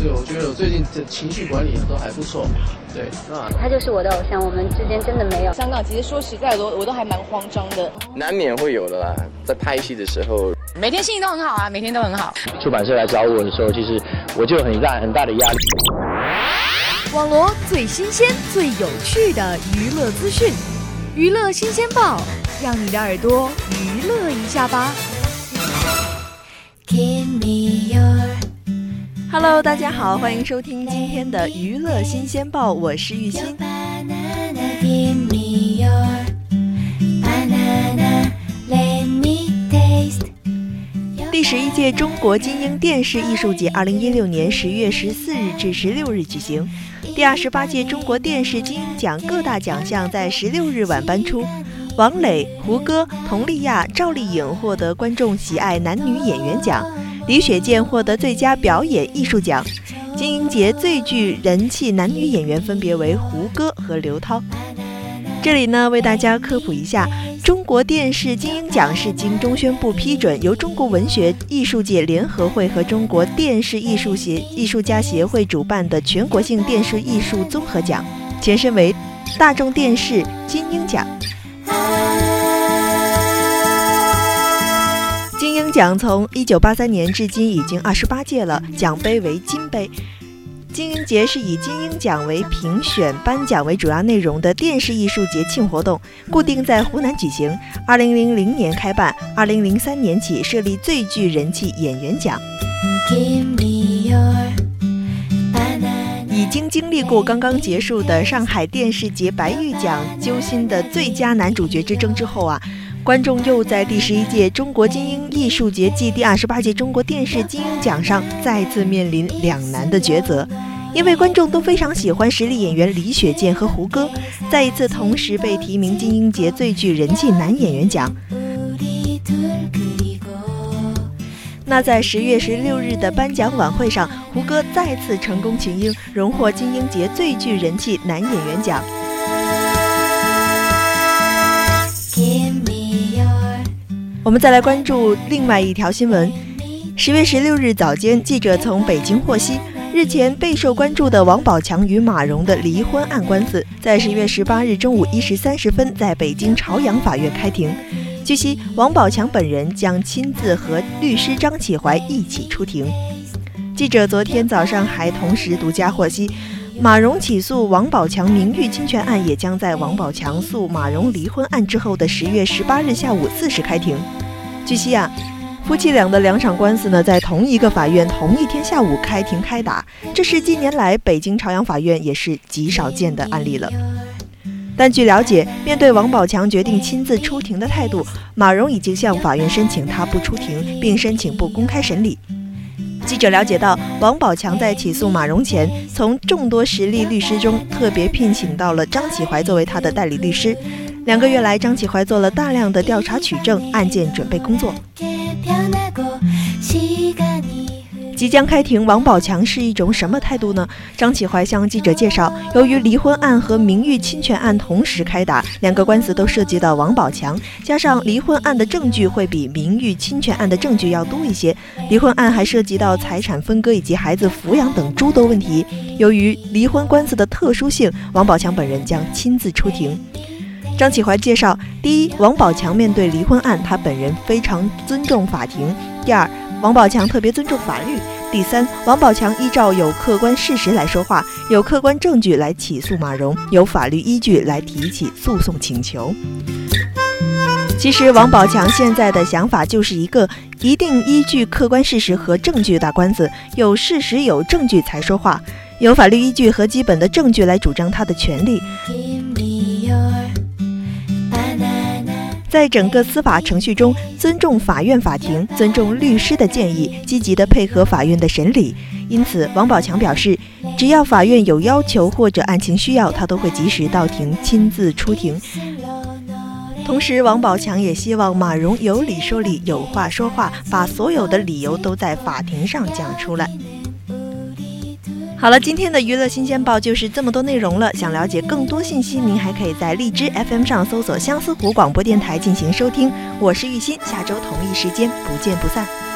对，我觉得我最近的情绪管理都还不错。对，那他就是我的偶像，我们之间真的没有。香港其实说实在的，我都还蛮慌张的。难免会有的啦，在拍戏的时候，每天心情都很好啊，每天都很好。出版社来找我的时候，其实我就很大很大的压力。网罗最新鲜、最有趣的娱乐资讯，娱乐新鲜报，让你的耳朵娱乐一下吧。Hello，大家好，欢迎收听今天的娱乐新鲜报，我是玉欣。第十一届中国金鹰电视艺术节，二零一六年十月十四日至十六日举行。第二十八届中国电视金鹰奖各大奖项在十六日晚颁出。王磊、胡歌、佟丽娅、赵丽颖获得观众喜爱男女演员奖，李雪健获得最佳表演艺术奖。金鹰节最具人气男女演员分别为胡歌和刘涛。这里呢，为大家科普一下，中国电视金鹰奖是经中宣部批准，由中国文学艺术界联合会和中国电视艺术协艺术家协会主办的全国性电视艺术综合奖，前身为大众电视金鹰奖。金鹰奖从一九八三年至今已经二十八届了，奖杯为金杯。金鹰节是以金鹰奖为评选、颁奖为主要内容的电视艺术节庆活动，固定在湖南举行。二零零零年开办，二零零三年起设立最具人气演员奖。已经经历过刚刚结束的上海电视节白玉奖揪心的最佳男主角之争之后啊，观众又在第十一届中国金鹰艺术节暨第二十八届中国电视金鹰奖上再次面临两难的抉择，因为观众都非常喜欢实力演员李雪健和胡歌，再一次同时被提名金鹰节最具人气男演员奖。那在十月十六日的颁奖晚会上，胡歌再次成功群英，荣获金鹰节最具人气男演员奖。我们再来关注另外一条新闻：十月十六日早间，记者从北京获悉，日前备受关注的王宝强与马蓉的离婚案官司，在十月十八日中午一时三十分，在北京朝阳法院开庭。据悉，王宝强本人将亲自和律师张启怀一起出庭。记者昨天早上还同时独家获悉，马蓉起诉王宝强名誉侵权案也将在王宝强诉马蓉离婚案之后的十月十八日下午四时开庭。据悉啊，夫妻俩的两场官司呢，在同一个法院同一天下午开庭开打，这是近年来北京朝阳法院也是极少见的案例了。但据了解，面对王宝强决定亲自出庭的态度，马蓉已经向法院申请他不出庭，并申请不公开审理。记者了解到，王宝强在起诉马蓉前，从众多实力律师中特别聘请到了张启怀作为他的代理律师。两个月来，张启怀做了大量的调查取证、案件准备工作。即将开庭，王宝强是一种什么态度呢？张启怀向记者介绍，由于离婚案和名誉侵权案同时开打，两个官司都涉及到王宝强，加上离婚案的证据会比名誉侵权案的证据要多一些，离婚案还涉及到财产分割以及孩子抚养等诸多问题。由于离婚官司的特殊性，王宝强本人将亲自出庭。张启怀介绍，第一，王宝强面对离婚案，他本人非常尊重法庭；第二，王宝强特别尊重法律。第三，王宝强依照有客观事实来说话，有客观证据来起诉马蓉，有法律依据来提起诉讼请求。其实，王宝强现在的想法就是一个，一定依据客观事实和证据打官司，有事实有证据才说话，有法律依据和基本的证据来主张他的权利。在整个司法程序中，尊重法院法庭，尊重律师的建议，积极的配合法院的审理。因此，王宝强表示，只要法院有要求或者案情需要，他都会及时到庭，亲自出庭。同时，王宝强也希望马蓉有理说理，有话说话，把所有的理由都在法庭上讲出来。好了，今天的娱乐新鲜报就是这么多内容了。想了解更多信息，您还可以在荔枝 FM 上搜索相思湖广播电台进行收听。我是玉鑫，下周同一时间不见不散。